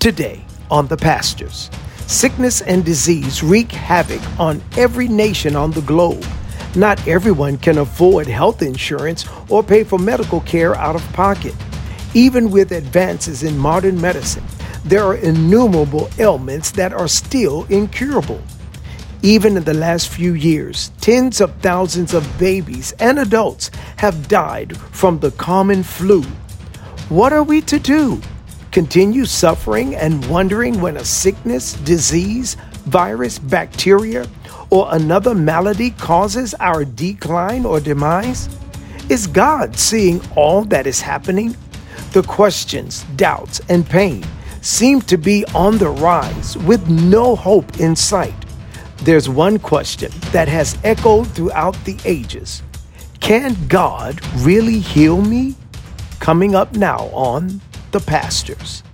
Today on The Pastors, sickness and disease wreak havoc on every nation on the globe. Not everyone can afford health insurance or pay for medical care out of pocket. Even with advances in modern medicine, there are innumerable ailments that are still incurable. Even in the last few years, tens of thousands of babies and adults have died from the common flu. What are we to do? Continue suffering and wondering when a sickness, disease, virus, bacteria, or another malady causes our decline or demise? Is God seeing all that is happening? The questions, doubts, and pain seem to be on the rise with no hope in sight. There's one question that has echoed throughout the ages Can God really heal me? Coming up now on The Pastors.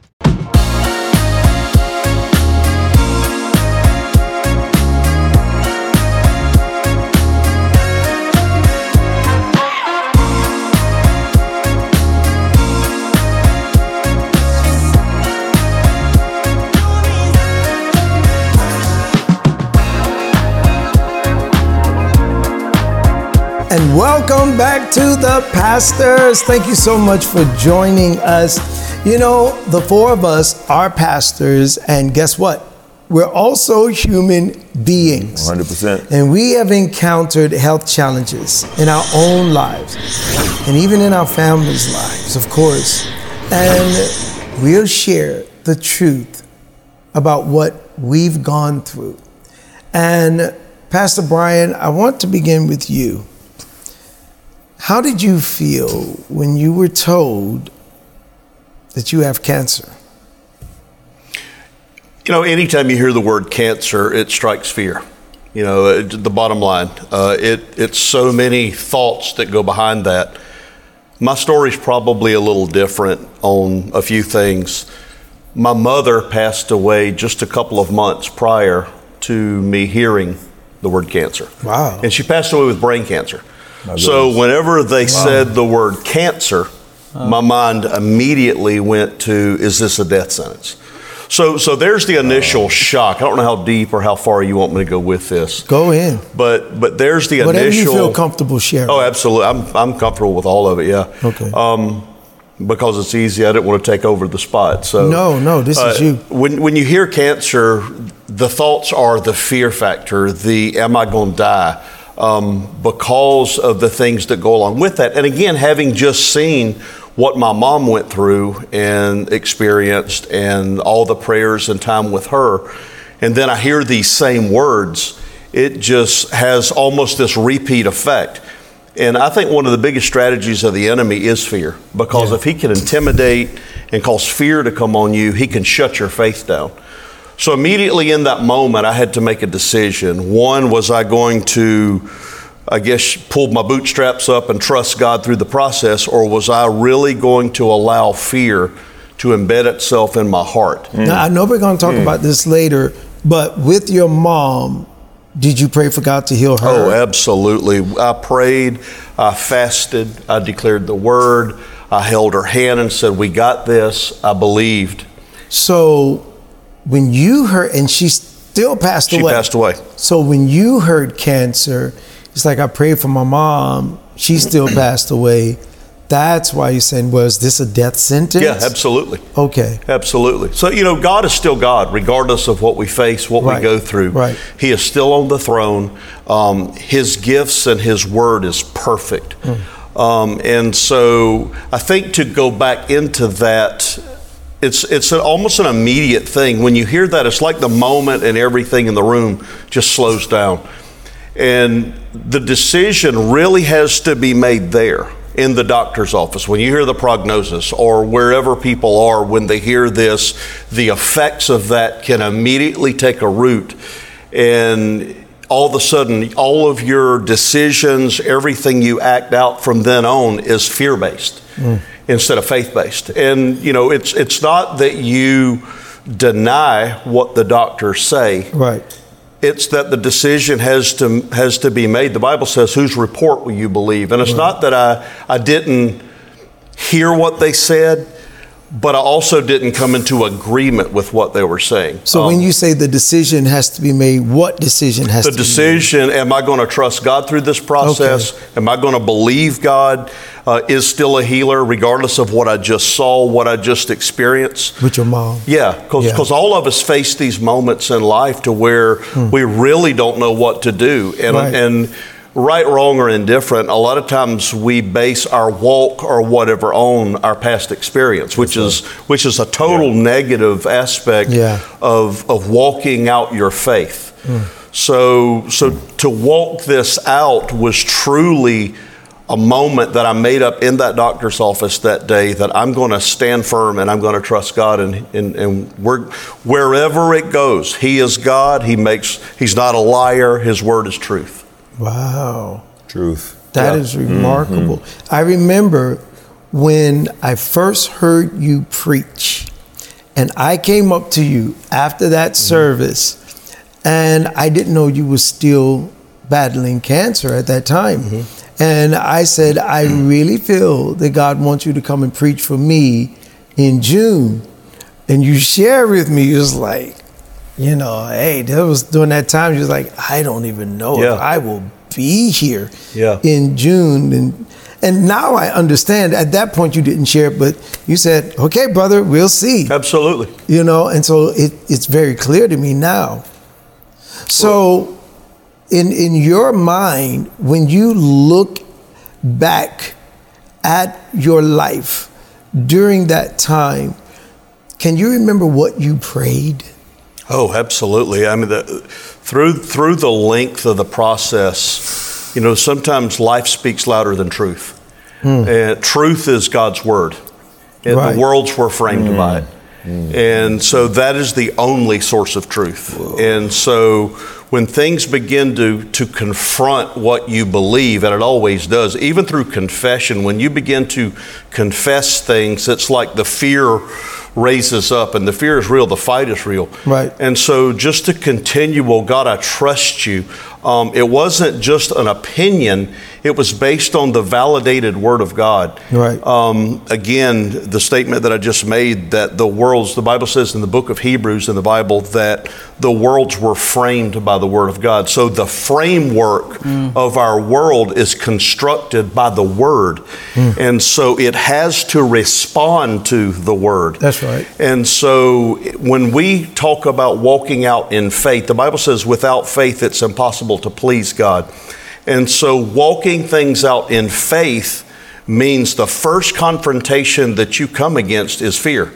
And welcome back to the pastors. Thank you so much for joining us. You know, the four of us are pastors, and guess what? We're also human beings. 100%. And we have encountered health challenges in our own lives and even in our families' lives, of course. And we'll share the truth about what we've gone through. And Pastor Brian, I want to begin with you. How did you feel when you were told that you have cancer? You know, anytime you hear the word cancer, it strikes fear. You know, uh, the bottom line, uh, it, it's so many thoughts that go behind that. My story's probably a little different on a few things. My mother passed away just a couple of months prior to me hearing the word cancer. Wow. And she passed away with brain cancer. So whenever they said the word cancer, my mind immediately went to, is this a death sentence? So, so there's the initial shock. I don't know how deep or how far you want me to go with this, Go in. but but there's the Whatever initial. you feel comfortable sharing. Oh, absolutely. I'm I'm comfortable with all of it. Yeah. Okay. Um, because it's easy, I didn't want to take over the spot. So No, no, this is you. When when you hear cancer, the thoughts are the fear factor. The am I going to die? Um, because of the things that go along with that. And again, having just seen what my mom went through and experienced, and all the prayers and time with her, and then I hear these same words, it just has almost this repeat effect. And I think one of the biggest strategies of the enemy is fear, because Yeah. if he can intimidate and cause fear to come on you, he can shut your faith down. So immediately in that moment, I had to make a decision. One, was I going to, I guess, pulled my bootstraps up and trust God through the process, or was I really going to allow fear to embed itself in my heart? Now, I know we're going to talk hmm. about this later, but with your mom, did you pray for God to heal her? Oh, absolutely. I prayed, I fasted, I declared the word, I held her hand and said, We got this. I believed. So when you heard, and she still passed She away. She passed away. So when you heard cancer, it's like I prayed for my mom. She still passed away. That's why you're saying, was this a death sentence? Yeah, absolutely. Okay. Absolutely. So, you know, God is still God, regardless of what we face, what Right. we go through. Right. He is still on the throne. Um, his gifts and His word is perfect. Hmm. Um, and so I think to go back into that, it's, it's an, almost an immediate thing. When you hear that, it's like the moment and everything in the room just slows down. And the decision really has to be made there in the doctor's office. When you hear the prognosis or wherever people are, when they hear this, the effects of that can immediately take a root. And all of a sudden, all of your decisions, everything you act out from then on is fear based hmm. instead of faith based. And, you know, it's, it's not that you deny what the doctors say. Right. It's that the decision has to has to be made. The Bible says, "Whose report will you believe?" And it's mm-hmm. not that I I didn't hear what they said, but I also didn't come into agreement with what they were saying. So Um, when you say the decision has to be made, what decision has the to be made? The decision am i going to trust god through this process am i going to believe god uh, is still a healer regardless of what i just saw what i just experienced with your mom? yeah because Yeah. Hmm. all of us face these moments in life to where we really don't know what to do and, Right. and right wrong or indifferent a lot of times we base our walk or whatever on our past experience which is which is a total negative aspect Yeah. of, of walking out your faith. Hmm. So, so to walk this out was truly a moment that I made up in that doctor's office that day that I'm going to stand firm and I'm going to trust God and, and, and we're, wherever it goes, He is God. He makes, He's not a liar. His word is truth. Wow. Truth. That Yeah. is mm-hmm. remarkable. I remember when I first heard you preach, and I came up to you after that mm-hmm. service, and I didn't know you were still battling cancer at that time. Mm-hmm. And I said, I really feel that God wants you to come and preach for me in June. And you share with me, it was like, you know, hey, that was during that time. She was like, I don't even know Yeah. if I will be here Yeah. in June. And and now I understand. At that point, you didn't share, it, but you said, "Okay, brother, we'll see." Absolutely. You know, and so it, it's very clear to me now. So, in in your mind, when you look back at your life during that time, can you remember what you prayed? Oh, absolutely. I mean, the, through through the length of the process, you know, sometimes life speaks louder than truth. And truth is God's word, and Right. the worlds were framed by it. Hmm. Hmm. And so that is the only source of truth. And so when things begin to, to confront what you believe, and it always does, even through confession, when you begin to confess things, it's like the fear raises up, and the fear is real, the fight is real. Right. And so just to continue, well, God, I trust you. Um, it wasn't just an opinion, it was based on the validated word of God. Right. Um, again, the statement that I just made that the worlds, the Bible says in the book of Hebrews in the Bible that the worlds were framed by the word of God. So the framework of our world is constructed by the word. And so it has to respond to the word. That's right. And so when we talk about walking out in faith, the Bible says without faith it's impossible to please God. And so walking things out in faith means the first confrontation that you come against is fear.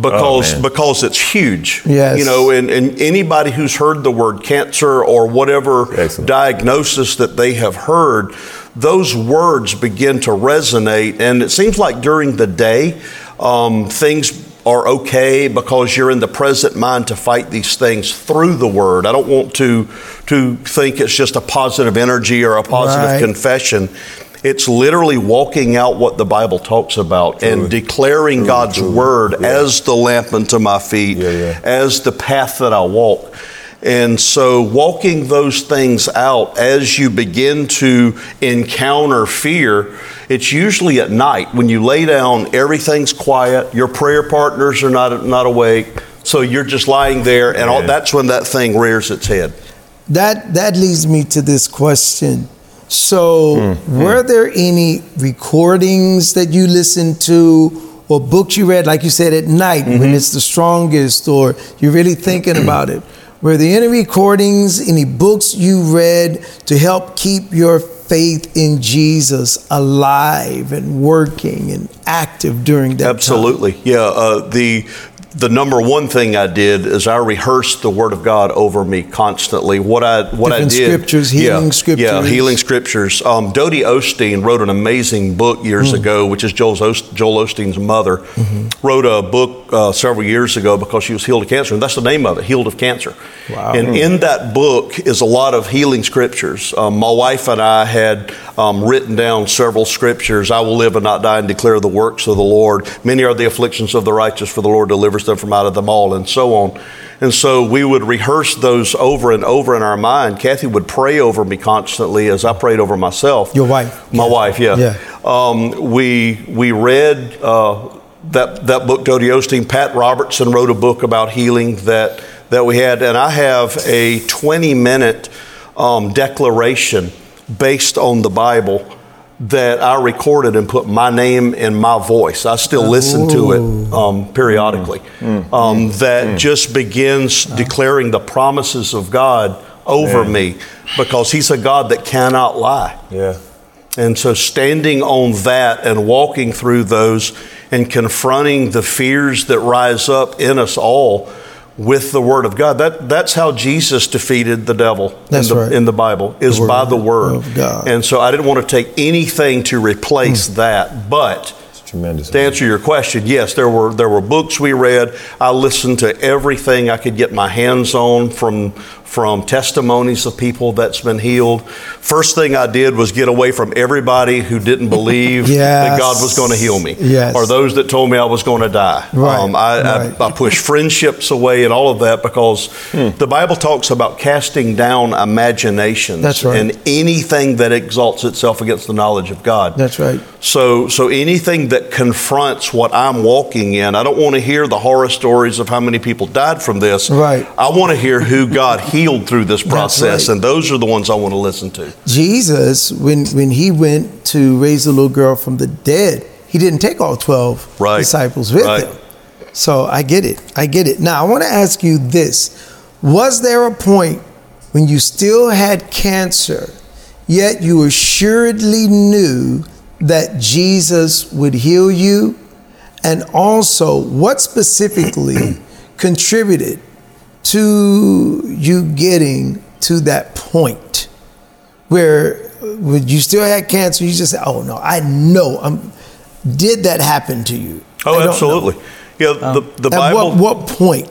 Because man. because it's huge. Yes. You know, and, and anybody who's heard the word cancer or whatever Excellent. diagnosis that they have heard, those words begin to resonate. And it seems like during the day, um, things are okay because you're in the present mind to fight these things through the word. I don't want to to think it's just a positive energy or a positive Right. confession. It's literally walking out what the Bible talks about and declaring God's true. word Yeah. as the lamp unto my feet, Yeah, yeah. as the path that I walk. And so, walking those things out as you begin to encounter fear, it's usually at night when you lay down, everything's quiet, your prayer partners are not, not awake. So, you're just lying there, and all, that's when that thing rears its head. That that leads me to this question. So, Hmm, were there any recordings that you listened to or books you read, like you said, at night Mm-hmm. when it's the strongest or you're really thinking about it? Were there any recordings, any books you read to help keep your faith in Jesus alive and working and active during that time? Absolutely, yeah. Uh, the the number one thing I did is I rehearsed the Word of God over me constantly. What I what I Different did, scriptures, healing yeah, scriptures. yeah, healing scriptures. Um, Dodie Osteen wrote an amazing book years Hmm. ago, which is Joel's Joel Osteen's mother. Mm-hmm. Wrote a book uh, several years ago because she was healed of cancer, and that's the name of it, Healed of Cancer. Wow. And in that book is a lot of healing scriptures. Um, my wife and I had um, written down several scriptures. I will live and not die and declare the works of the Lord. Many are the afflictions of the righteous, for the Lord delivers them from out of them all, and so on. And so we would rehearse those over and over in our mind. Kathy would pray over me constantly as I prayed over myself. Your wife. My wife, yeah. Yeah. Um, we we read uh, that that book, Dodie Osteen. Pat Robertson wrote a book about healing that that we had, and I have a 20 minute um, declaration based on the Bible that I recorded and put my name and my voice. I still listen to it um, periodically. Mm. Um, that mm. just begins declaring the promises of God over Man. me because He's a God that cannot lie. Yeah. And so standing on that and walking through those and confronting the fears that rise up in us all with the Word of God. That, that's how Jesus defeated the devil in the, right. in the, Bible, is the by the Word of God. And so I didn't want to take anything to replace mm. that. But tremendous. To answer your question, yes, there were there were books we read. I listened to everything I could get my hands on from from testimonies of people that's been healed. First thing I did was get away from everybody who didn't believe yes. that God was going to heal me, yes. or those that told me I was going to die. Right. Um, I, right. I, I pushed friendships away and all of that because hmm. the Bible talks about casting down imaginations that's right. and anything that exalts itself against the knowledge of God. That's right. So, so anything that confronts what I'm walking in, I don't want to hear the horror stories of how many people died from this. Right. I want to hear who God healed healed through this process, right. and those are the ones I want to listen to. Jesus, when when he went to raise the little girl from the dead, he didn't take all twelve right. disciples with right. him. So I get it. I get it. Now I want to ask you this: Was there a point when you still had cancer, yet you assuredly knew that Jesus would heal you? And also, what specifically contributed to you getting to that point where when you still had cancer, you just say, "Oh no, I know." I'm, did that happen to you? Oh, absolutely. Know. Yeah, um, the, the Bible. At what, what point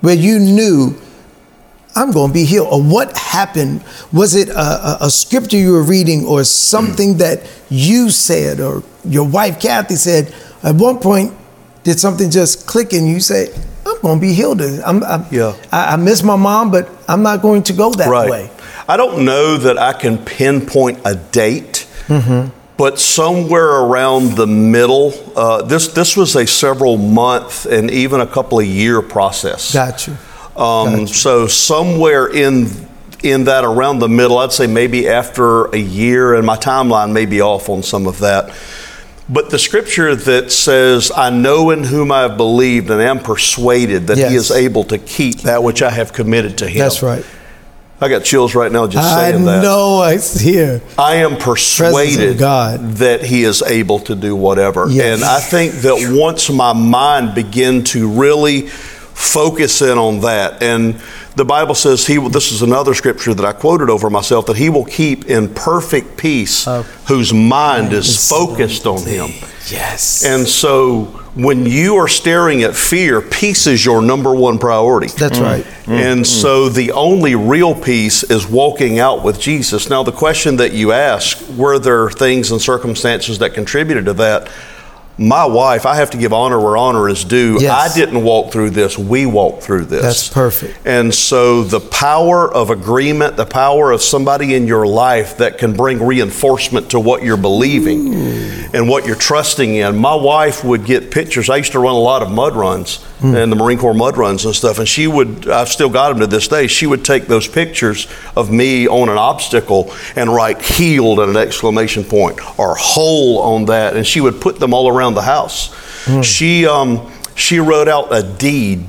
where you knew I'm going to be healed, or what happened? Was it a, a, a scripture you were reading, or something that you said, or your wife Kathy said? At one point, did something just click and you say, going to be healed. I'm, I'm, yeah. I, I, miss my mom, but I'm not going to go that right. way. I don't know that I can pinpoint a date, mm-hmm. but somewhere around the middle, uh, this this was a several month and even a couple of year process. Got you. Um, Got you. So somewhere in in that around the middle, I'd say maybe after a year, and my timeline may be off on some of that but the scripture that says, I know in whom I have believed and am persuaded that yes. he is able to keep that which I have committed to him. That's right. I got chills right now just saying I that. I know, I hear. I am persuaded that he is able to do whatever. Yes. And I think that once my mind begin to really focus in on that and the Bible says he this is another scripture that I quoted over myself that he will keep in perfect peace uh, whose mind is focused on him. Yes. And so when you are staring at fear, peace is your number one priority. That's mm. right. Mm. And mm. so the only real peace is walking out with Jesus. Now the question that you ask, were there things and circumstances that contributed to that? My wife, I have to give honor where honor is due. Yes. I didn't walk through this, we walked through this. That's perfect. And so the power of agreement, the power of somebody in your life that can bring reinforcement to what you're believing Ooh. And what you're trusting in. My wife would get pictures. I used to run a lot of mud runs mm. and the Marine Corps mud runs and stuff. And she would, I've still got them to this day, she would take those pictures of me on an obstacle and write healed at an exclamation point or whole on that. And she would put them all around the house. Mm. She um, she wrote out a deed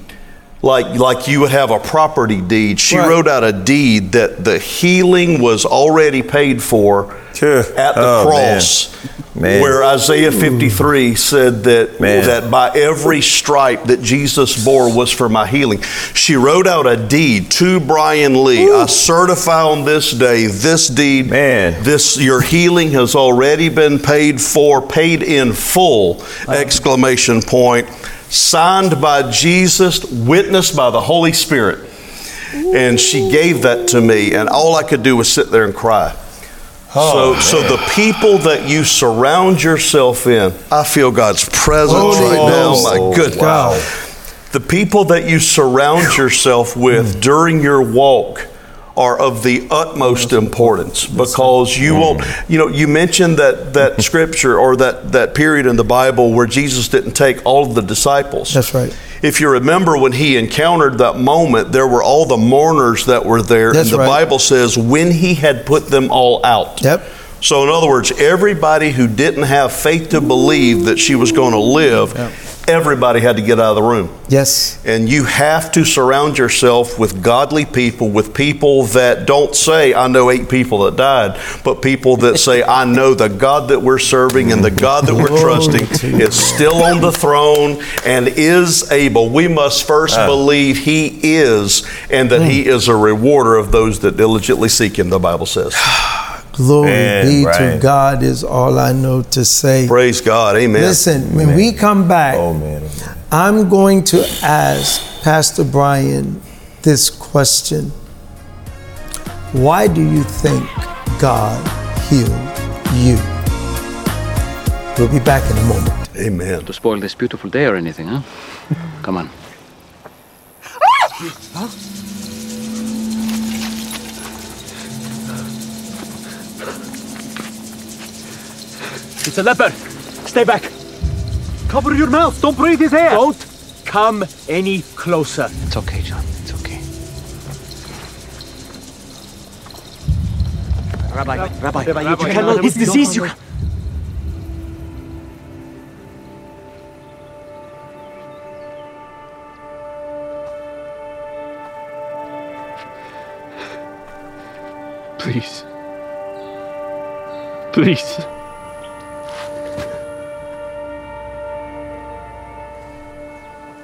like like you would have a property deed. She right. wrote out a deed that the healing was already paid for sure. at the oh, cross. Man. Man. Where Isaiah 53 said that man. that by every stripe that Jesus bore was for my healing. She wrote out a deed to Brian Lee. Ooh. I certify on this day this deed. Man. This your healing has already been paid for, paid in full. Exclamation point signed by Jesus, witnessed by the Holy Spirit. And she gave that to me, and all I could do was sit there and cry. Oh, so, so the people that you surround yourself in, I feel God's presence oh, right now. Oh, my good wow. The people that you surround yourself with hmm. during your walk are of the utmost importance because you mm. won't you know you mentioned that that scripture or that that period in the bible where jesus didn't take all of the disciples That's right. if you remember when he encountered that moment there were all the mourners that were there That's and the right. bible says when he had put them all out Yep. so in other words everybody who didn't have faith to believe that she was going to live everybody had to get out of the room Yes. and you have to surround yourself with godly people, with people that don't say, I know eight people that died, but people that say, I know the God that we're serving and the God that we're trusting is still on the throne and is able. We must first ah. believe He is and that He is a rewarder of those that diligently seek Him, the Bible says. Glory Man, be to God is all I know to say. Praise God. Amen. Listen, when we come back, Oh man. oh. I'm going to ask Pastor Brian this question Why do you think God healed you? We'll be back in a moment. Amen. to spoil this beautiful day or anything, huh? Come on. It's a leper. Stay back. Cover your mouth. Don't breathe his air. Don't come any closer. It's okay, John. It's okay. Rabbi, Rabbi, Rabbi, you cannot. His disease. You. Please. Please.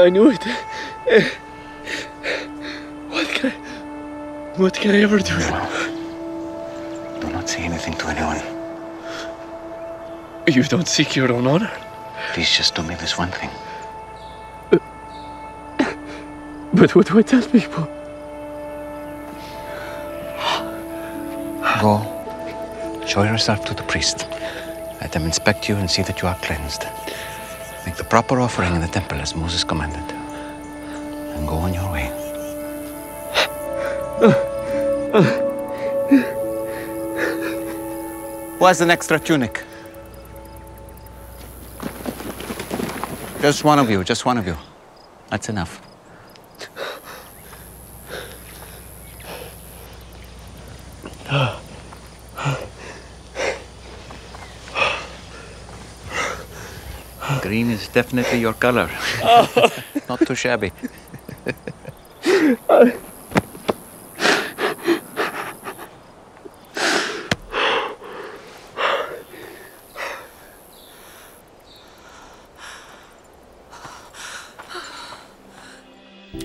I knew it. What can I, what can I ever do? Do not say anything to anyone. You don't seek your own honor. Please just do me this one thing. But what do I tell people? Go. Show yourself to the priest. Let them inspect you and see that you are cleansed. Make the proper offering in the temple as Moses commanded. And go on your way. Who has an extra tunic? Just one of you, just one of you. That's enough. Green is definitely your color. Oh. Not too shabby.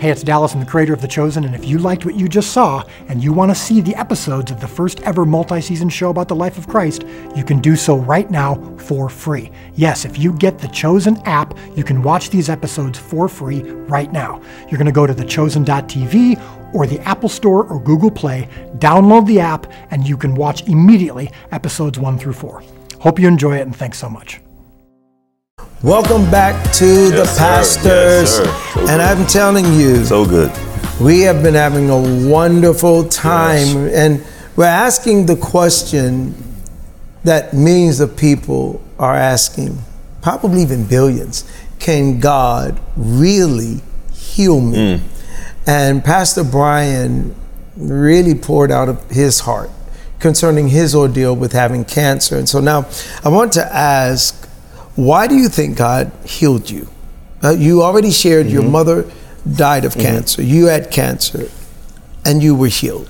Hey, it's Dallas, I'm the creator of The Chosen, and if you liked what you just saw and you want to see the episodes of the first ever multi season show about the life of Christ, you can do so right now for free. Yes, if you get The Chosen app, you can watch these episodes for free right now. You're going to go to thechosen.tv or the Apple Store or Google Play, download the app, and you can watch immediately episodes 1 through 4. Hope you enjoy it, and thanks so much. Welcome back to Yes, the sir. pastors. Yes, sir. So and. I'm telling you, So good. we have been having a wonderful time. And we're asking the question that millions of people are asking, probably even billions Can God really heal me? Mm. And Pastor Brian really poured out of his heart concerning his ordeal with having cancer. And so now I want to ask, why do you think God healed you? Uh, you already shared your mother died of cancer, you had cancer, and you were healed.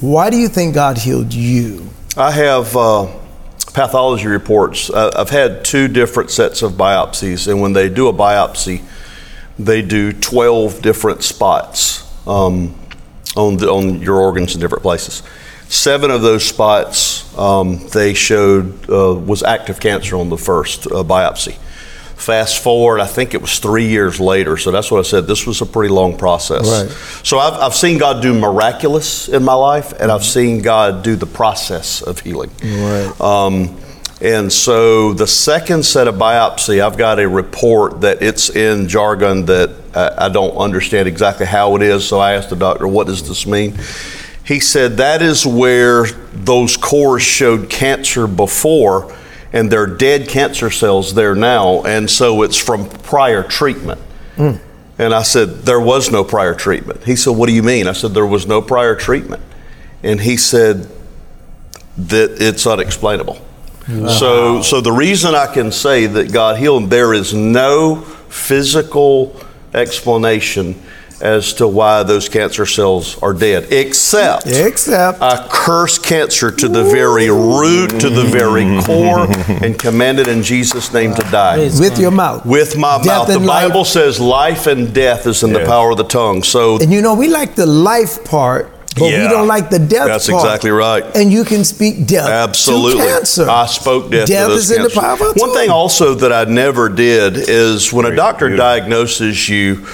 Why do you think God healed you? I have uh, pathology reports. Uh, I've had two different sets of biopsies, and when they do a biopsy, they do 12 different spots um, on, the, on your organs in different places. Seven of those spots um, they showed uh, was active cancer on the first uh, biopsy. Fast forward, I think it was three years later. So that's what I said. This was a pretty long process. Right. So I've, I've seen God do miraculous in my life, and I've seen God do the process of healing. Right. Um, and so the second set of biopsy, I've got a report that it's in jargon that I, I don't understand exactly how it is. So I asked the doctor, "What does this mean?" He said that is where those cores showed cancer before, and they're dead cancer cells there now, and so it's from prior treatment. Hmm. And I said, There was no prior treatment. He said, What do you mean? I said, There was no prior treatment. And he said that it's unexplainable. So, so the reason I can say that God healed him, there is no physical explanation as to why those cancer cells are dead, except Except I curse cancer to the very root, to the very mm. core, and command it in Jesus' name to die with your mouth. with my Death mouth. The and life. Bible says life and death is in the power of the tongue. So And you know, we like the life part, but we don't like the death part. That's part. exactly right. And you can speak death Absolutely. to cancer. I spoke death, Death to those is in the power of One thing also that I never did is when a doctor diagnoses you,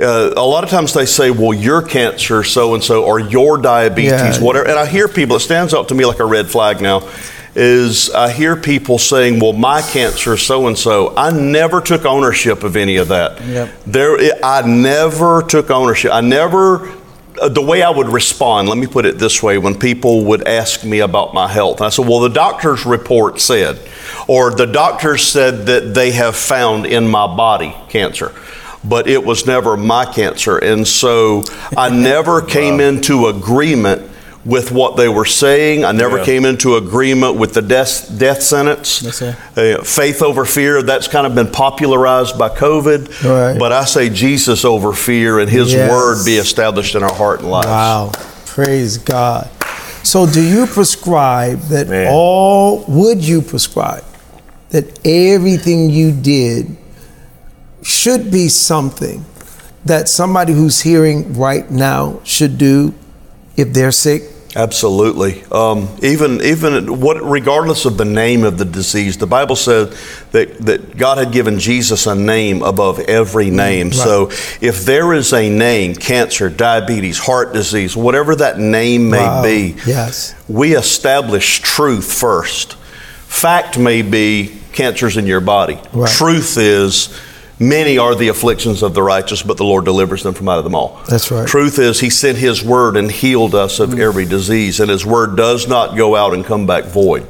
uh, a lot of times they say, well, your cancer, so and so, or your diabetes, Yeah. whatever. And I hear people, it stands out to me like a red flag now, is I hear people saying, well, my cancer, so and so. I never took ownership of any of that. Yep. There, I never took ownership. I never uh, the way I would respond, let me put it this way when people would ask me about my health, I said, Well, the doctor's report said, or the doctor said that they have found in my body cancer, but it was never my cancer. And so I never came into agreement with what they were saying. I never Yeah. came into agreement with the death, death sentence. Uh, faith over fear, that's kind of been popularized by COVID. Right. But I say Jesus over fear and his Yes. word be established in our heart and lives. Wow. Praise God. So do you prescribe that Man. all would you prescribe that everything you did should be something that somebody who's hearing right now should do if they're sick? Absolutely. Um, even even what, regardless of the name of the disease, the Bible said that that God had given Jesus a name above every name. So if there is a name, cancer, diabetes, heart disease, whatever that name may Wow. be, Yes. we establish truth first. Fact may be cancer's in your body. Right. Truth is many are the afflictions of the righteous, but the Lord delivers them from out of them all. That's right. Truth is he sent his word and healed us of mm. every disease, and his word does not go out and come back void.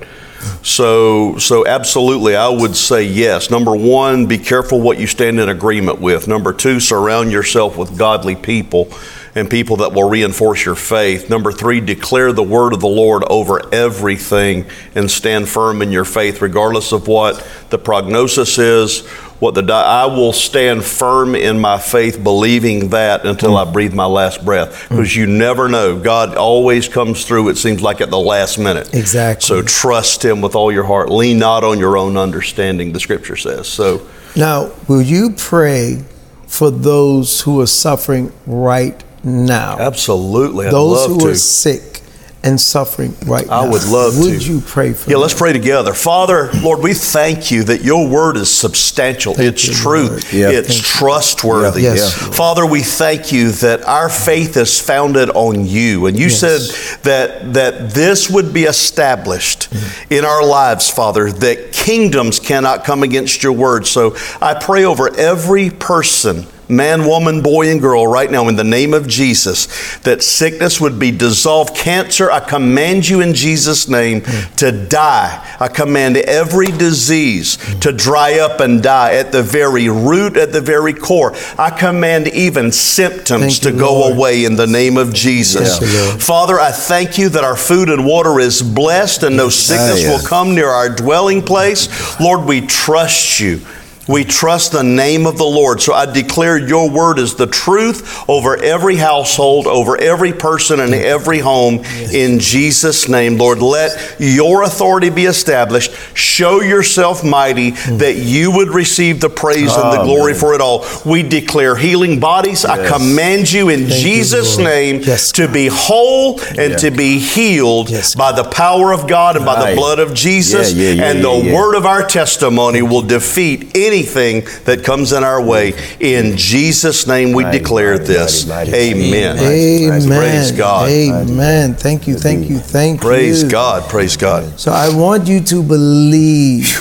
So, so absolutely, I would say yes. Number one, be careful what you stand in agreement with. Number two, surround yourself with godly people and people that will reinforce your faith. Number three, declare the word of the Lord over everything and stand firm in your faith, regardless of what the prognosis is. What the I will stand firm in my faith, believing that until I breathe my last breath, mm. because you never know. God always comes through. It seems like at the last minute. Exactly. So trust Him with all your heart. Lean not on your own understanding. The Scripture says so. Now, will you pray for those who are suffering right now. Absolutely. I'd those love who to. are sick and suffering right I now. would love to. Would you pray for Yeah, them? let's pray together. Father, Lord, we thank you that your word is substantial. it's you, truth. Yeah. It's Thank trustworthy. Yes. Father, we thank you that our faith is founded on you. And you Yes. said that that this would be established Mm. in our lives, Father, that kingdoms cannot come against your word. So I pray over every person man, woman, boy, and girl, right now, in the name of Jesus, that sickness would be dissolved. Cancer, I command you in Jesus' name to die. I command every disease to dry up and die at the very root, at the very core. I command even symptoms Thank to you, go Lord. away in the name of Jesus. Thank you, Lord. Father, I thank you that our food and water is blessed and no sickness yeah. will ah, come near our dwelling place. Lord, we trust you. We trust the name of the Lord. So I declare your word is the truth over every household, over every person and every home in Jesus' name. Lord, let your authority be established. Show yourself mighty hmm. that you would receive the praise and the oh, glory for it all. We declare healing bodies. I command you in you, Jesus' Lord. name Yes, to be whole and Yeah. to be healed Yes, by the power of God and by the blood of Jesus. Yeah, yeah, and the word of our testimony will defeat anything that comes in our way. In Jesus' name we Mighty, declare mighty, this. mighty, mighty. Amen. Amen. Praise God. Amen. Thank you. Thank you. Thank Praise you. Praise God. Praise God. So I want you to believe.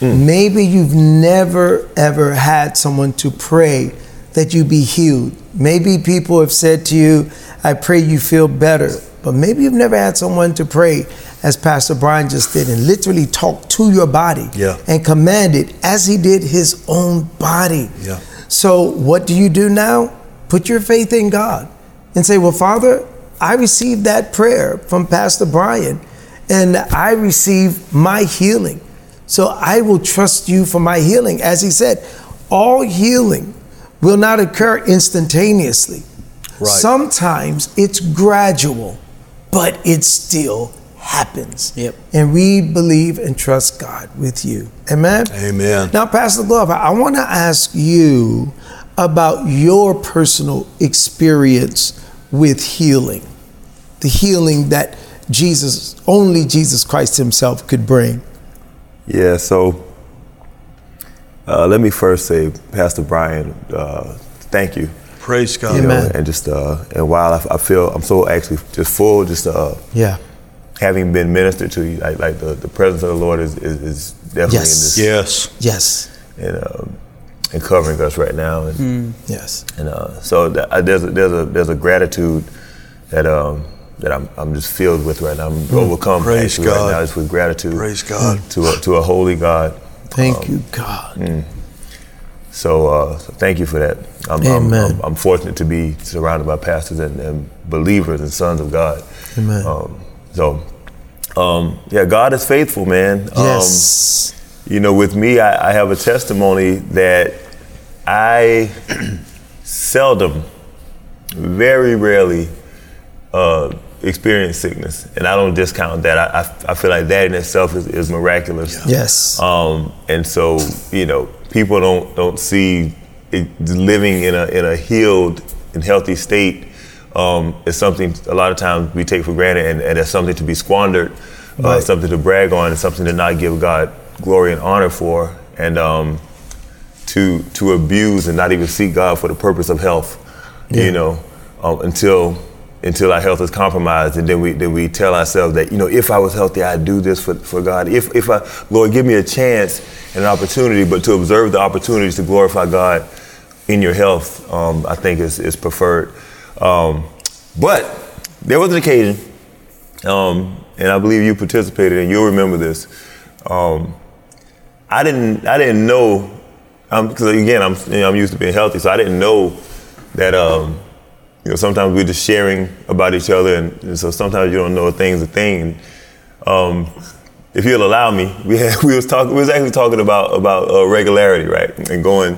Hmm. Maybe you've never ever had someone to pray that you be healed. Maybe people have said to you, I pray you feel better. But maybe you've never had someone to pray, as Pastor Brian just did, and literally talk to your body Yeah. and command it as he did his own body. Yeah. So what do you do now? Put your faith in God and say, Well, Father, I received that prayer from Pastor Brian and I received my healing. So I will trust you for my healing. As he said, all healing will not occur instantaneously. Right. Sometimes it's gradual, but it's still happens. Yep. And we believe and trust God with you. Amen. Amen. Now, Pastor Glover, I want to ask you about your personal experience with healing, the healing that Jesus, only Jesus Christ Himself could bring. Yeah, so uh, let me first say, Pastor Brian, uh, thank you. Praise God. You know, Amen. and just uh, and while I, I feel I'm so actually just full, just uh, Yeah. Having been ministered to, you, like, like the, the presence of the Lord is, is, is definitely Yes. in this. Yes. Yes. and, um, and covering us right now. And, Yes. and uh, so th- I- there's a, there's a there's a gratitude that um, that I'm, I'm just filled with right now. I'm overcome Mm. Praise actually God. right now just with gratitude. Praise God. to a, to a holy God. Thank Um, you, God. So, uh, so thank you for that. I'm, I'm, Amen. I'm, I'm fortunate to be surrounded by pastors and, and believers and sons of God. Amen. Um, so, um, yeah, God is faithful, man. yes. Um, you know, with me, I, I have a testimony that I seldom, very rarely, uh, experience sickness, and I don't discount that. I, I, I feel like that in itself is, is miraculous. yes. Um, and so, you know, people don't don't see it, living in a in a healed and healthy state um, is something a lot of times we take for granted, and, and it's something to be squandered, uh, something to brag on, and something to not give God glory and honor for, and um, to to abuse and not even seek God for the purpose of health. Yeah. You know, um, until until our health is compromised, and then we then we tell ourselves that you know if I was healthy, I'd do this for, for God. If if I Lord give me a chance and an opportunity, but to observe the opportunities to glorify God in your health, um, I think is is preferred. Um, but there was an occasion, um, and I believe you participated, and you'll remember this. Um, I didn't I didn't know because again I'm you know, I'm used to being healthy, so I didn't know that um, you know sometimes we're just sharing about each other, and, and so sometimes you don't know a thing's a thing. Um, if you'll allow me, we had, we was talking we was actually talking about about uh, regularity, right, and going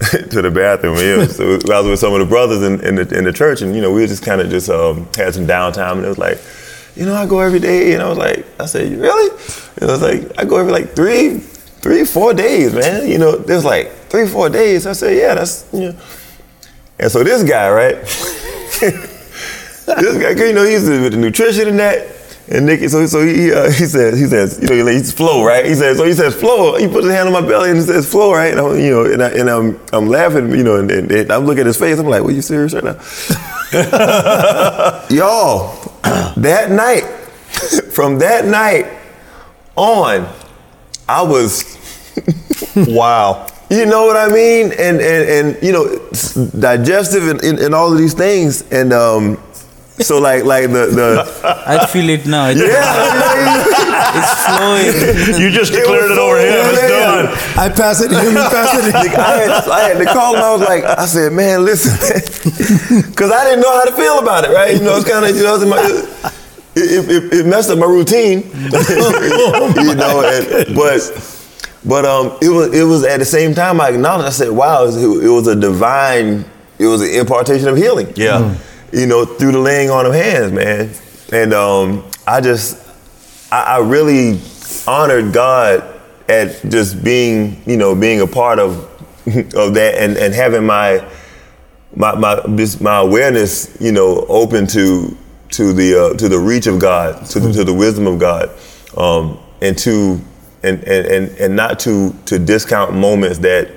to the bathroom. Yeah, so I was with some of the brothers in, in the in the church, and you know we just kind of just um, had some downtime, and it was like. You know, I go every day, and I was like, I said, really? And I was like, I go every like three, three, four days, man. You know, there's like three, four days. I said, yeah, that's you know. And so this guy, right? this guy, you know, he's with the nutrition and that. And Nicky, so so he uh, he says he says you know he's flow right. He says so he says flow. He puts his hand on my belly and he says flow right. And I'm, you know and, I, and I'm I'm laughing you know and, and, and I'm looking at his face. I'm like, "Well, you serious right now?" Y'all, that night, from that night on, I was wow. You know what I mean? And and, and you know, digestive and, and, and all of these things. And um, so like like the the I feel it now. It's, yeah, it's flowing. You just declared it, over him. It's done. I pass it to him, you pass it to I had, I had to call him. I was like, I said, man, listen, because I didn't know how to feel about it, right? You know, it's kind of you know, it's my, it, it, it messed up my routine, you know. And, but but um, it was it was at the same time I acknowledged. I said, wow, it was, it was a divine. It was an impartation of healing. Yeah. You know, through the laying on of hands, man. And um, I just, I, I really honored God at just being, you know, being a part of of that and, and having my my my this, my awareness, you know, open to to the uh, to the reach of God, to the, to the wisdom of God, um, and to and and and not to to discount moments that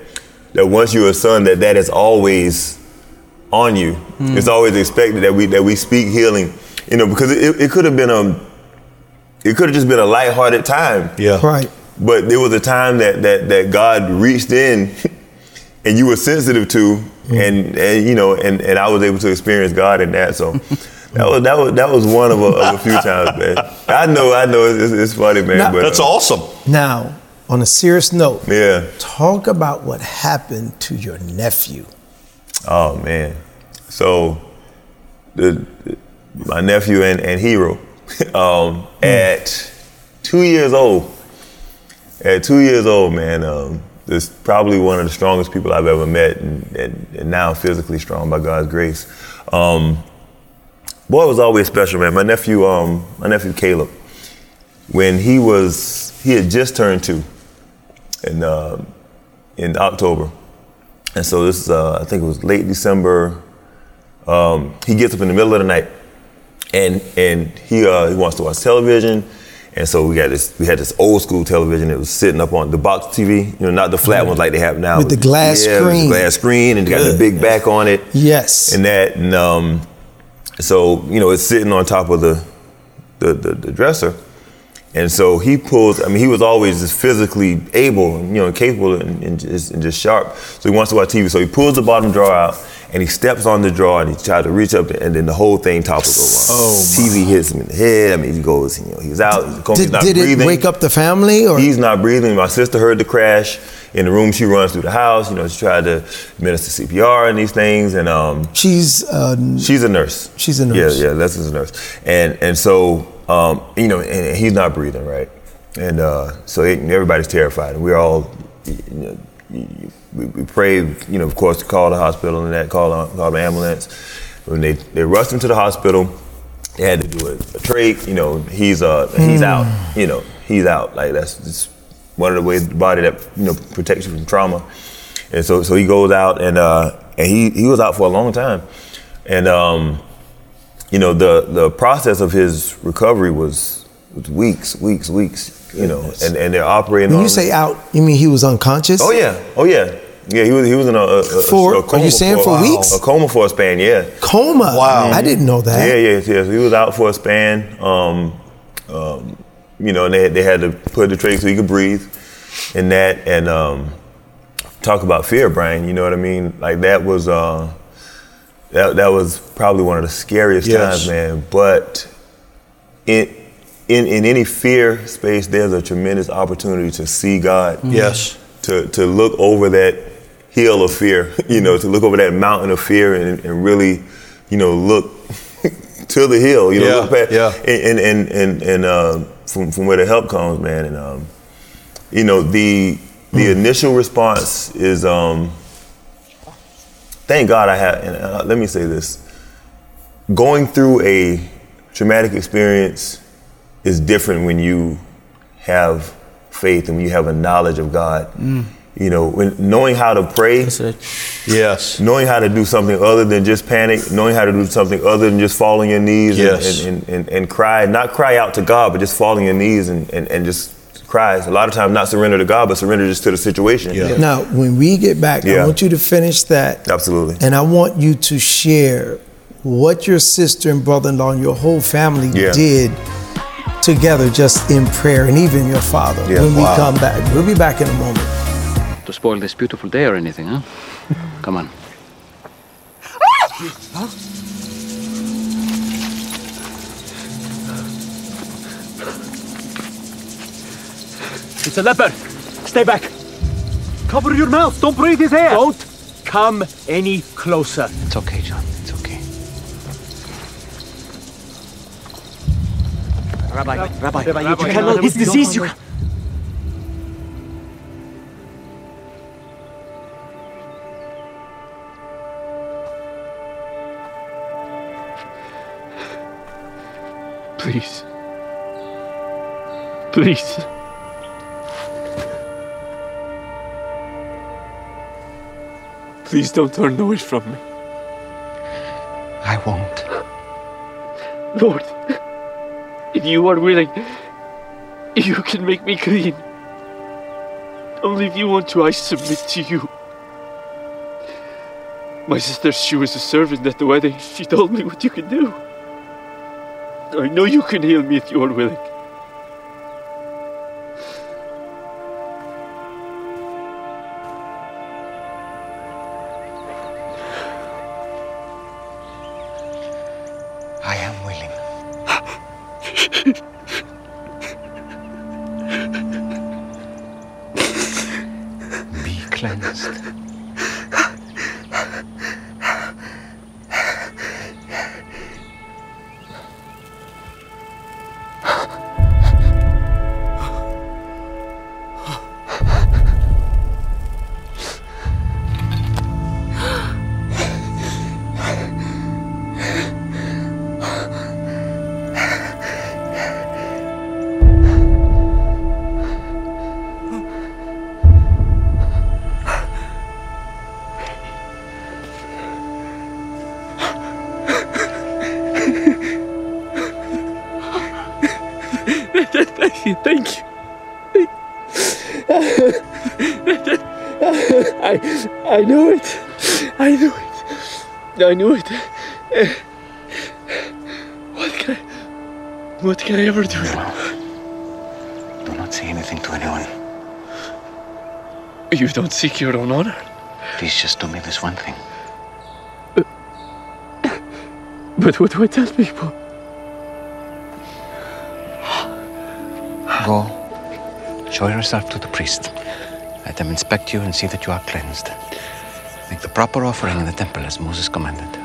that once you're a son, that that is always on you. It's always expected that we that we speak healing, you know, because it, it could have been a it could have just been a lighthearted time. Yeah. Right. But there was a time that that that God reached in and you were sensitive to and, and you know and, and I was able to experience God in that. So that was that was that was one of a, of a few times, man. I know, I know it's, it's funny, man. Now- but That's uh, awesome. Now, on a serious note, Yeah. talk about what happened to your nephew. Oh man. So the, my nephew and, and hero um, at two years old. At two years old, man, um, is probably one of the strongest people I've ever met, and, and, and now physically strong by God's grace. Um, boy, was always special, man. My nephew, um, my nephew Caleb, when he was, he had just turned two, in uh, in October, and so this is, uh, I think it was late December. Um, he gets up in the middle of the night, and and he uh, he wants to watch television, and so we got this. We had this old school television that was sitting up on the box TV, you know, not the flat ones like they have now, With the glass yeah, with the screen. glass screen, and it got the big back on it, Yes. and that, and um, so you know, it's sitting on top of the the, the, the dresser. And so he pulls, I mean, he was always just physically able and, you know, capable and, and, just, and just sharp. So he wants to watch TV. So he pulls the bottom drawer out and he steps on the drawer and he tries to reach up and then the whole thing topples over. Oh, TV hits him in the head. I mean, he goes, you know, he's out. He's Did, not did it wake up the family or He's not breathing. My sister heard the crash in the room. She runs through the house. You know, she tried to administer CPR and these things. And um, she's uh, She's a nurse. She's a nurse. Yeah, yeah, Leslie's a nurse. And and so um, you know, and he's not breathing right, and uh, so it, everybody's terrified, and we're all, you know, we, we prayed, you know, of course, to call the hospital and that, call call the ambulance. When they they rushed him to the hospital, they had to do a, a trach. You know, he's uh he's out. You know, he's out. Like that's just one of the ways the body that you know protects you from trauma. And so so he goes out and uh and he he was out for a long time, and um you know the the process of his recovery was, was weeks, weeks, weeks. You know, and, and they're operating. when on you say out, you mean he was unconscious? Oh yeah, oh yeah, yeah. He was he was in a, a, a For- a are coma you saying for weeks? A coma for a span, yeah. Coma. Wow. I didn't know that. Yeah, yeah, yeah. So he was out for a span. Um, um, you know, and they they had to put the trach so he could breathe, and that and um, talk about fear, Brian. You know what I mean? Like that was uh, that that was probably one of the scariest Yes. times, man. But in in in any fear space, there's a tremendous opportunity to see God. Yes. To to look over that hill of fear, you know, to look over that mountain of fear and, and really, you know, look to the hill, you know, Yeah, look past, yeah. and and and and, and uh, from from where the help comes, man, and um, you know, the the initial response is um, thank God I have. And uh, let me say this: going through a traumatic experience is different when you have faith and when you have a knowledge of God. Mm. You know, when knowing how to pray, Yes. knowing how to do something other than just panic, knowing how to do something other than just fall on your knees and- Yes. and, and, and, and cry, not cry out to God, but just fall on your knees and, and, and just cry. A lot of times, not surrender to God, but surrender just to the situation. Yeah. Now, when we get back, I want you to finish that. Absolutely. And I want you to share what your sister and brother in law and your whole family Yeah. did together just in prayer, and even your father Yeah. when we come back. We'll be back in a moment. To spoil this beautiful day or anything, huh? Come on. It's a leopard. Stay back. Cover your mouth. Don't breathe his air. Don't come any closer. It's okay, John. It's okay. Rabbi, Rabbi, Rabbi, you cannot. His disease. You. Please. Please. Please don't turn away from me. I won't. Lord, if you are willing, you can make me clean. Only if you want to, I submit to you. My sister, she was a servant at the wedding. She told me what you can do. I know you can heal me if you are willing. I knew it. What can I, what can I ever do? No. Do not say anything to anyone. You don't seek your own honor. Please just do me this one thing. But what do I tell people? Go. Show yourself to the priest. Let them inspect you and see that you are cleansed. Make the proper offering in the temple as Moses commanded.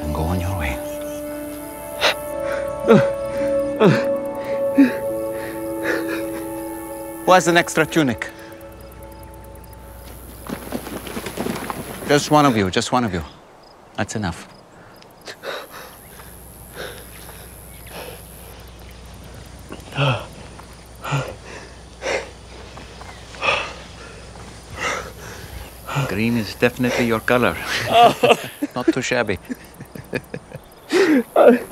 And go on your way. Who has an extra tunic? Just one of you, just one of you. That's enough. Green is definitely your color. Oh. Not too shabby.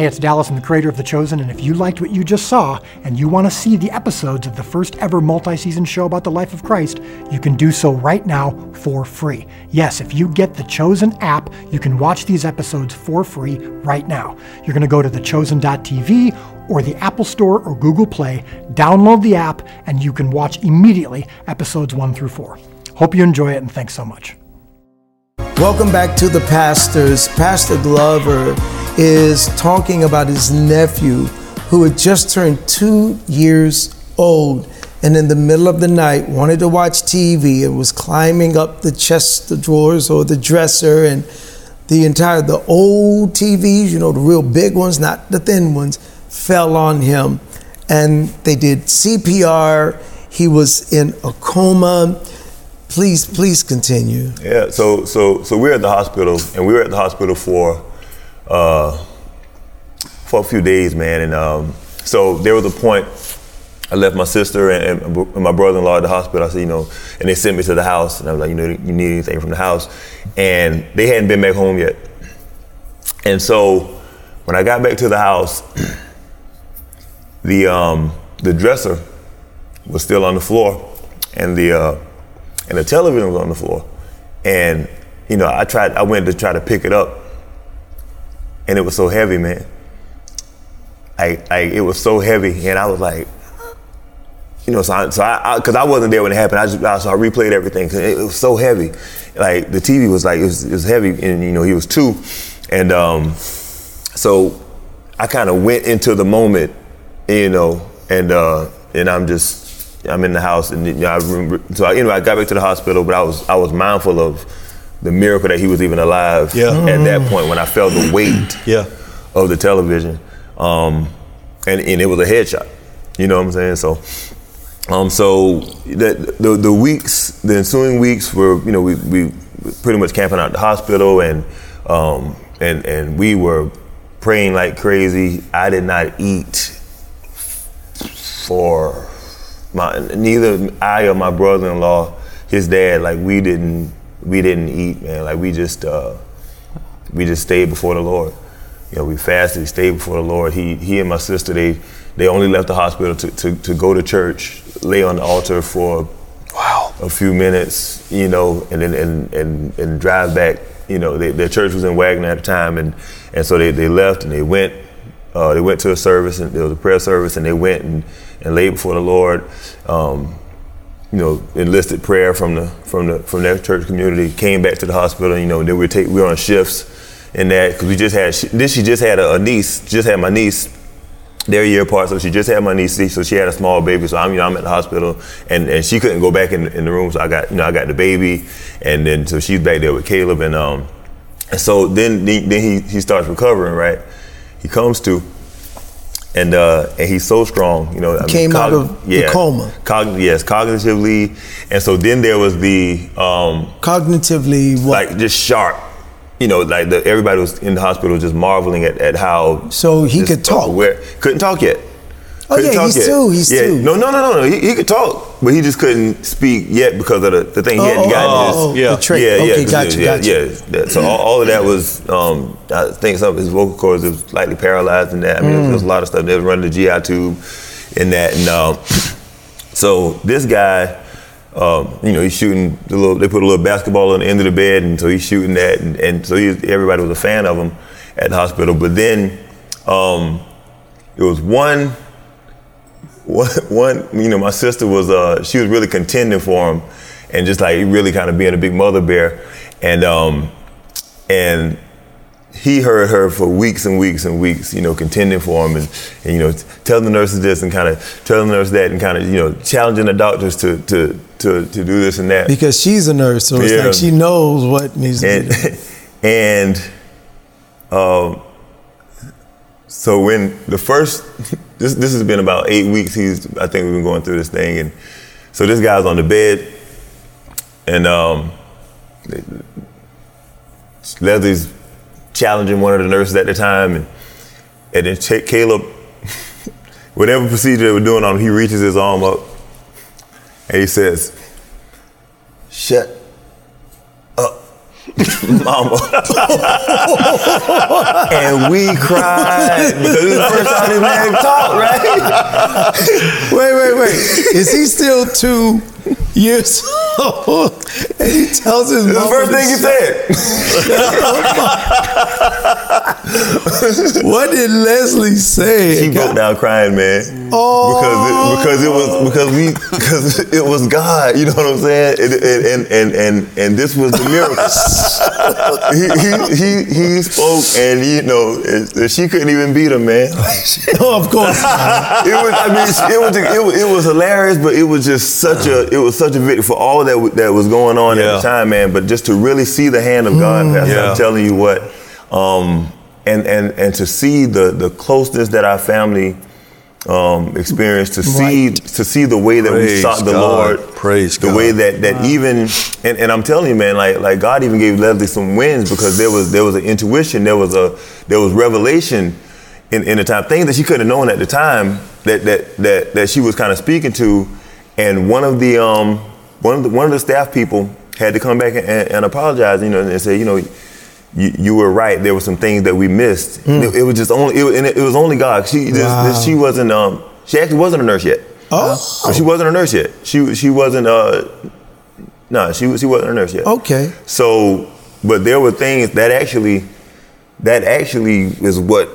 Hey, it's Dallas, I'm the creator of The Chosen, and if you liked what you just saw and you want to see the episodes of the first ever multi season show about the life of Christ, you can do so right now for free. Yes, if you get the Chosen app, you can watch these episodes for free right now. You're going to go to thechosen.tv or the Apple Store or Google Play, download the app, and you can watch immediately episodes 1 through 4. Hope you enjoy it, and thanks so much. Welcome back to the pastors. Pastor Glover is talking about his nephew who had just turned two years old and in the middle of the night wanted to watch TV and was climbing up the chest of drawers or the dresser and the entire the old TVs, you know, the real big ones, not the thin ones, fell on him and they did CPR He was in a coma. Please, please continue. Yeah, so so so we were at the hospital, and we were at the hospital for uh, for a few days, man. And um, so there was a point. I left my sister and, and my brother-in-law at the hospital. I said, you know, and they sent me to the house, and I was like, you know, you need anything from the house, and they hadn't been back home yet. And so when I got back to the house, the um, the dresser was still on the floor, and the uh, and the television was on the floor, and you know, I tried, I went to try to pick it up, and it was so heavy, man. I, I it was so heavy, and I was like, you know, so I, so I, because I, wasn't there when it happened. I just, I, so I replayed everything because it, it, was so heavy. Like the TV was like it was, it was heavy, and you know he was two, and um, so I kind of went into the moment, you know, and uh, and I'm just I'm in the house, and you know, I remember. So I, you know, I got back to the hospital, but I was I was mindful of the miracle that he was even alive. Yeah. At that point, when I felt the weight. Yeah. Of the television, um, and and it was a headshot. You know what I'm saying? So. Um, so the, the, the weeks, the ensuing weeks were, you know, we, we pretty much camping out the hospital and um, and and we were praying like crazy. I did not eat for my neither I or my brother-in-law, his dad, like we didn't we didn't eat, man. Like we just uh, we just stayed before the Lord. You know, we fasted, stayed before the Lord. He he and my sister they they only left the hospital to, to, to go to church, lay on the altar for wow a few minutes, you know, and then and, and, and drive back. You know, they, their church was in Wagner at the time, and and so they, they left and they went uh, they went to a service and there was a prayer service and they went and, and laid before the Lord. Um, you know, enlisted prayer from the from the from their church community. Came back to the hospital. You know, then we take we were on shifts in that because we just had then she just had a, a niece, just had my niece. They're year apart, so she just had my niece. So she had a small baby. So I'm, you know, I'm at the hospital, and, and she couldn't go back in, in the room. So I got, you know, I got the baby, and then so she's back there with Caleb, and um, and so then then he he starts recovering, right? He comes to, and uh, and he's so strong, you know. I Came out of the coma. Cogn- yes, cognitively, and so then there was the um, Cognitively, what? like just sharp. You know, like the, everybody was in the hospital just marveling at, at how. So he could talk? Aware. Couldn't talk yet. Oh, Couldn't yeah, talk he's yet. two, he's yeah. two. No, no, no, no, no. He, he could talk, but he just couldn't speak yet because of the, the thing he hadn't Oh, gotten. oh, his, oh, yeah. the trach. yeah, yeah, okay, 'cause gotcha, it- yeah, gotcha. yeah. That- So all, all of that was, um, I think some of his vocal cords was slightly paralyzed in that. I mean, there was a lot of stuff. They was running the GI tube in that, and um, so this guy, um, you know, he's shooting the little. They put a little basketball on the end of the bed, and so he's shooting that, and, and so he, everybody was a fan of him at the hospital. But then um, there was one one, one, you know, my sister was, uh, she was really contending for him, and just like really kind of being a big mother bear, and um, and he heard her for weeks and weeks and weeks, you know, contending for him, and, and you know, telling the nurses this and kind of telling the nurse that, and kind of you know, challenging the doctors to to to to do this and that. Because she's a nurse, so it's Yeah. like she knows what needs to be done. and um, so when the first this this has been about eight weeks. He's I think we've been going through this thing, and so this guy's on the bed, and um, Leslie's challenging one of the nurses at the time, and and then Ch- Caleb, whatever procedure they were doing on him, he reaches his arm up, and he says, "Shut mama." and we cried because it was the first time this man talked, right? Wait, wait, wait. Is he still two years old? And he tells his mother. The first thing he said. What did Leslie say? She broke down crying, man. Oh. Because it, because it was because we because it was God. You know what I'm saying? And and and and, and this was the miracle. he, he he he spoke, and you know she couldn't even beat him, man. oh, of course. it was. I mean, it was, it was. It was hilarious, but it was just such a. It was such a victory for all that that was going on at the time, man. But just to really see the hand of God, Pastor, Yeah. I'm telling you what, um, and and and to see the the closeness that our family um, experience to see to see the way that we Praise sought the God. Lord, Praise the God. way that that even and, and I'm telling you, man, like like God even gave Leslie some wins because there was there was an intuition, there was a there was revelation in, in the time, things that she couldn't have known at the time that that that that she was kind of speaking to, and one of the um one of the one of the staff people had to come back and, and apologize, you know, and say, you know. You, you were right. There were some things that we missed. It, it was just only it, it, it was only God. She Wow. this- she wasn't um she actually wasn't a nurse yet. Oh. So she wasn't a nurse yet. She she wasn't uh no she she wasn't a nurse yet. Okay. So, but there were things that actually, that actually is what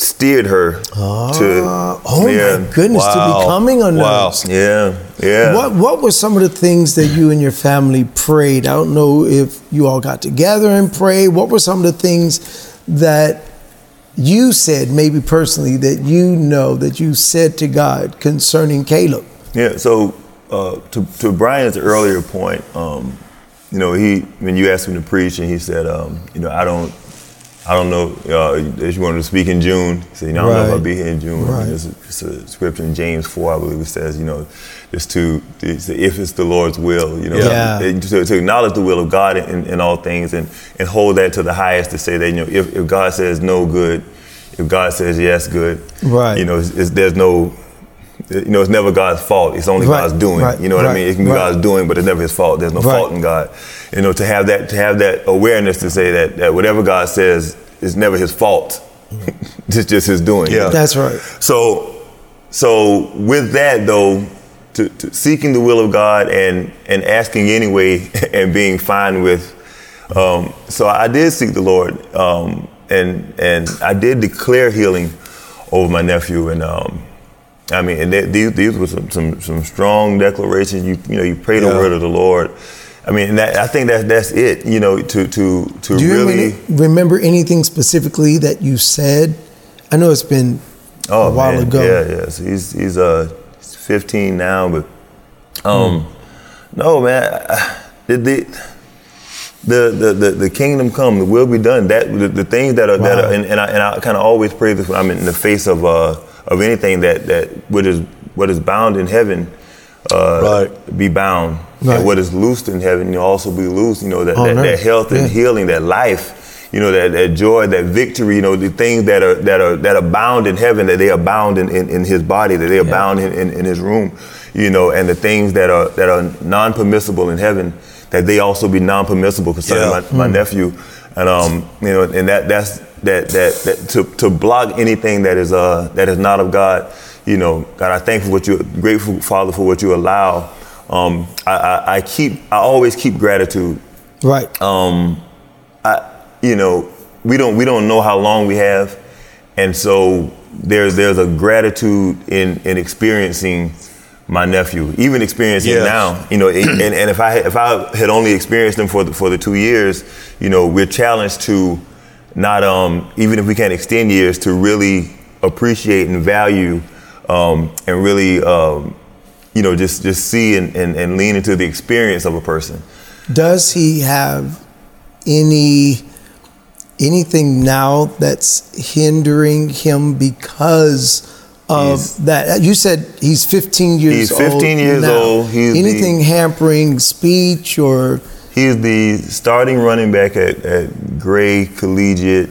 steered her to. oh my yeah, goodness, to becoming a Wow. nurse. Yeah, yeah. What What were some of the things that you and your family prayed? I don't know if you all got together and prayed. What were some of the things that you said, maybe personally, that you know that you said to God concerning Caleb? Yeah. So uh, to to Brian's earlier point, um, you know, he when you asked him to preach, and he said, um, you know, I don't. I don't know uh, if you wanted to speak in June. He said, you know, I don't know if I'll be here in June. Right. There's a, it's a scripture in James 4, I believe it says, you know, just to, it's, if it's the Lord's will, you know, Yeah. to, to acknowledge the will of God in, in all things and, and hold that to the highest to say that, you know, if, if God says no, good. If God says yes, good. Right. You know, it's, it's, there's no, you know, it's never God's fault. It's only Right, God's doing. right, You know what I mean? It can be right. God's doing, but it's never His fault. There's no Right. fault in God. You know, to have that, to have that awareness to say that, that whatever God says is never His fault. it's just His doing. Yeah. That's right. So, so with that though, to, to seeking the will of God and and asking anyway and being fine with. Um, so I did seek the Lord, um, and and I did declare healing over my nephew, and um, I mean, and they, these these were some, some some strong declarations. You you know, you pray the word of the Lord. I mean, and that, I think that that's it. You know, to to to Do you really. remember, anything specifically that you said? I know it's been Oh, a while man. ago. Yeah, yeah. So he's he's uh he's 15 now, but um no man, I- the, the the the the kingdom come, the will be done. That the, the things that are that are, and, and I and I kind of always pray this when I'm in the face of uh of anything that that what is what is bound in heaven. Uh, Right. be bound, Right. and what is loosed in heaven, you also be loosed. You know that, On that, that health and Yeah. healing, that life, you know, that, that joy, that victory, you know, the things that are that are that abound in heaven, that they abound in, in, in his body, that they abound in, in, in his room, you know, and the things that are that are non permissible in heaven, that they also be non permissible concerning Yeah. my, my nephew. And um, you know, and that that's that that, that to, to block anything that is uh that is not of God, you know, God, I thank for what you grateful Father for what you allow. Um, I, I, I keep I always keep gratitude Right. um, I, you know, we don't we don't know how long we have, and so there's there's a gratitude in in experiencing my nephew, even experiencing Yes. now. You know, and, and if I if I had only experienced them for the, for the two years, you know, we're challenged to not um even if we can't extend years to really appreciate and value um, and really um, you know just just see and, and, and lean into the experience of a person. Does he have any anything now that's hindering him because of He's- that? You said he's 15 years old. He's old. 15 years now. old. He's the- anything hampering speech or He is the starting running back at, at Gray Collegiate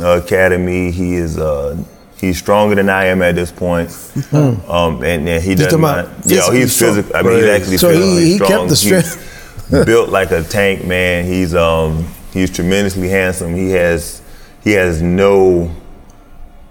Academy. He is uh, he's stronger than I am at this point. Um, and, and he doesn't mind. Yeah, he's physical. I mean, he's actually So he- physically he kept strong. the He's built like a tank, man. He's um he's tremendously handsome. He has he has no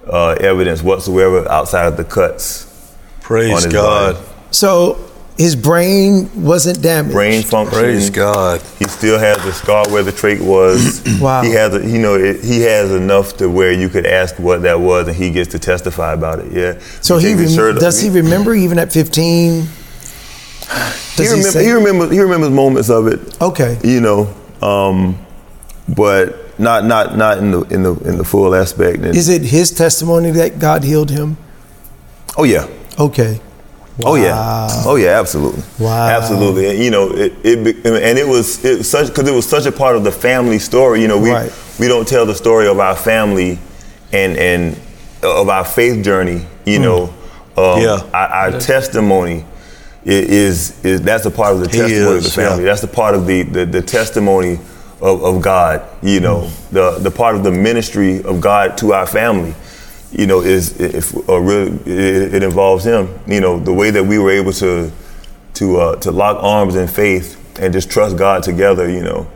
uh, evidence whatsoever outside of the cuts on Praise his God. body. so his brain wasn't damaged. Brain function. Praise God. He still has the scar where the trach was. Wow. He has, a, you know, it, he has enough to where you could ask what that was, and he gets to testify about it. Yeah. So We he take rem- shirt- does he remember even at 15? He, Does he, remember, say, he remembers. He remembers moments of it. Okay. You know, um, but not not not in the in the in the full aspect. And, Is it his testimony that God healed him? oh yeah. Okay. Oh yeah, oh yeah, absolutely, Wow. absolutely. And, you know, it, it and it was it such because it was such a part of the family story. You know, we Right. we don't tell the story of our family and and of our faith journey. You Hmm. know, Um, Yeah. our, our testimony i- is, is that's a part of the He testimony of the family. yeah. That's the part of the, the, the testimony of, of God. You know, the the part of the ministry of God to our family. You know, is if a real it, it involves Him. You know, the way that we were able to to uh, to lock arms in faith and just trust God together. You know,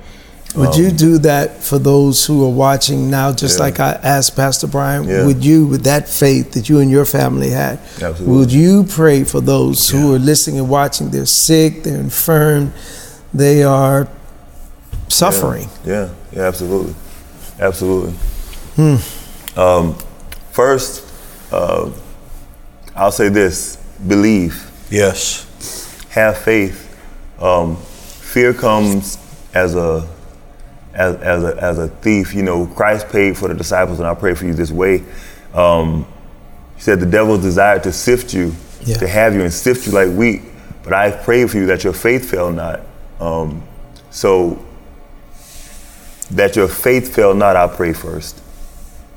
Would you do that for those who are watching now, just Yeah. like I asked Pastor Brian? Yeah. Would you, with that faith that you and your family had, Absolutely. would you pray for those who are listening and watching? They're sick, they're infirm, they are suffering. Yeah, yeah, absolutely, absolutely. Hmm. Um, first, uh, I'll say this: believe, Yes. have faith. Um, fear comes as a as, as a as a thief. You know, Christ paid for the disciples, and I pray for you this way. Um, he said the devil's desire to sift you, Yeah. to have you and sift you like wheat. But I pray for you that your faith fail not. Um, so that your faith fail not, I pray first.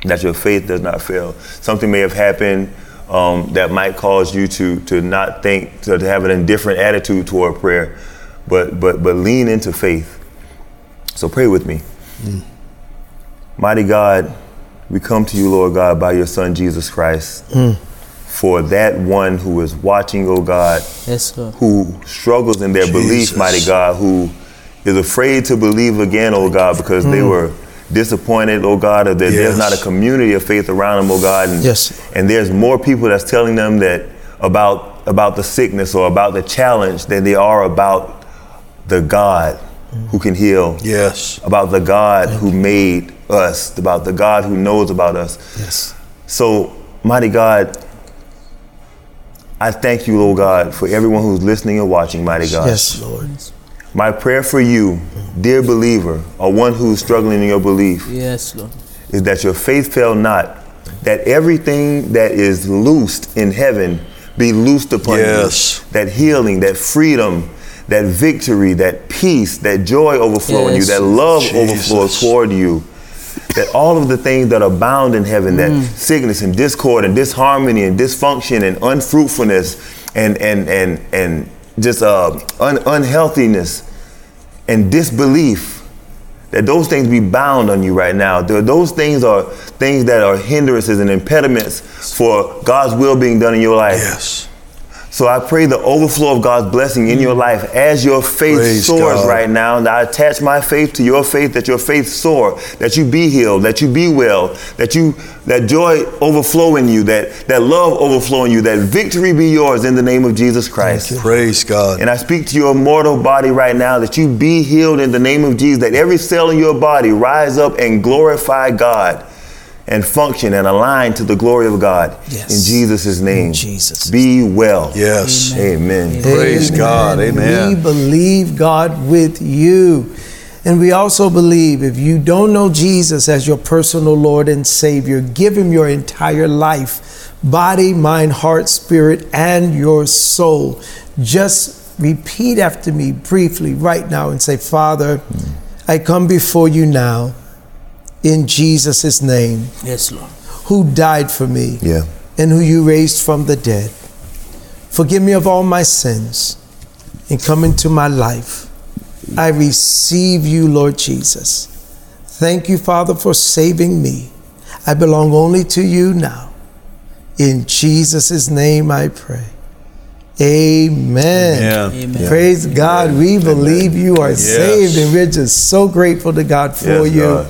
That your faith does not fail. Something may have happened um, that might cause you to to not think, to, to have an indifferent attitude toward prayer, but but but lean into faith. So pray with me. Mighty God, we come to you, Lord God, by your Son Jesus Christ, for that one who is watching, oh God, Yes, who struggles in their belief, mighty God, who is afraid to believe again, oh God, because they hmm. were disappointed, oh God, or that there's not a community of faith around them, oh God. And, Yes. and there's more people that's telling them that about about the sickness or about the challenge than they are about the God who can heal. Yes. About the God who made us, about the God who knows about us. Yes. So, mighty God, I thank you, Lord God, for everyone who's listening and watching, mighty God. Yes, Lord. My prayer for you, dear believer, or one who's struggling in your belief, Yes, Lord. is that your faith fail not, that everything that is loosed in heaven be loosed upon Yes. you. That healing, that freedom, that victory, that peace, that joy overflow in you, that love Jesus. overflows toward you. That all of the things that are bound in heaven, that mm. sickness and discord and disharmony and dysfunction and unfruitfulness and and and and just uh, un- unhealthiness and disbelief, that those things be bound on you right now. Those things are things that are hindrances and impediments for God's will being done in your life. Yes. So I pray the overflow of God's blessing in your mm. life as your faith Praise soars God. right now. And I attach my faith to your faith that your faith soar, that you be healed, that you be well, that you that joy overflow in you, that that love overflow in you, that victory be yours in the name of Jesus Christ. Praise God. And I speak to your mortal body right now that you be healed in the name of Jesus, that every cell in your body rise up and glorify God and function and align to the glory of God. Yes. In Jesus' name. In Jesus' Be well. Yes. Amen. Praise God. Amen. We believe God with you. And we also believe if you don't know Jesus as your personal Lord and Savior, give him your entire life body, mind, heart, spirit, and your soul. Just repeat after me briefly right now and say, Father, I come before you now in Jesus' name, Yes, Lord. who died for me Yeah. and who you raised from the dead. Forgive me of all my sins and come into my life. I receive you, Lord Jesus. Thank you, Father, for saving me. I belong only to you now. In Jesus' name I pray. Amen. Amen. Amen. Praise God. We believe you are Yes. saved, and we're just so grateful to God for Yes, you. God.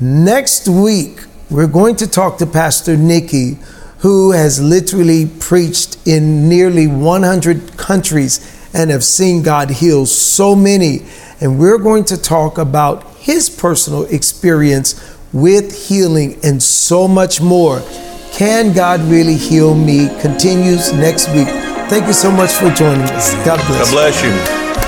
Next week, we're going to talk to Pastor Nikki, who has literally preached in nearly 100 countries and have seen God heal so many. And we're going to talk about his personal experience with healing and so much more. Can God really heal me? Continues next week. Thank you so much for joining us. God bless. God bless you.